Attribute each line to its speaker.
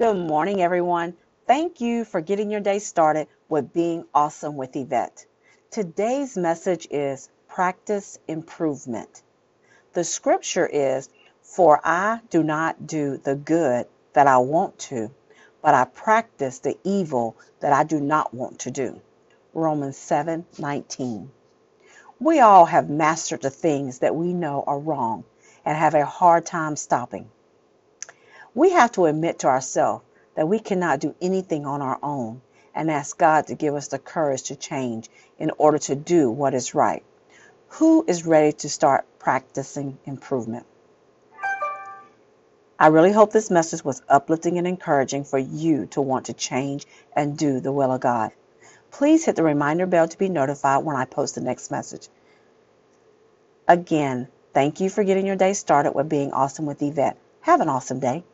Speaker 1: Good morning, everyone. Thank you for getting your day started with being awesome with Yvette. Today's message is practice improvement. The scripture is, For I do not do the good that I want to, but I practice the evil that I do not want to do. Romans 7 19. We all have mastered the things that we know are wrong and have a hard time stopping. We have to admit to ourselves that we cannot do anything on our own and ask God to give us the courage to change in order to do what is right. Who is ready to start practicing improvement? I really hope this message was uplifting and encouraging for you to want to change and do the will of God. Please hit the reminder bell to be notified when I post the next message. Again, thank you for getting your day started with being awesome with Yvette. Have an awesome day.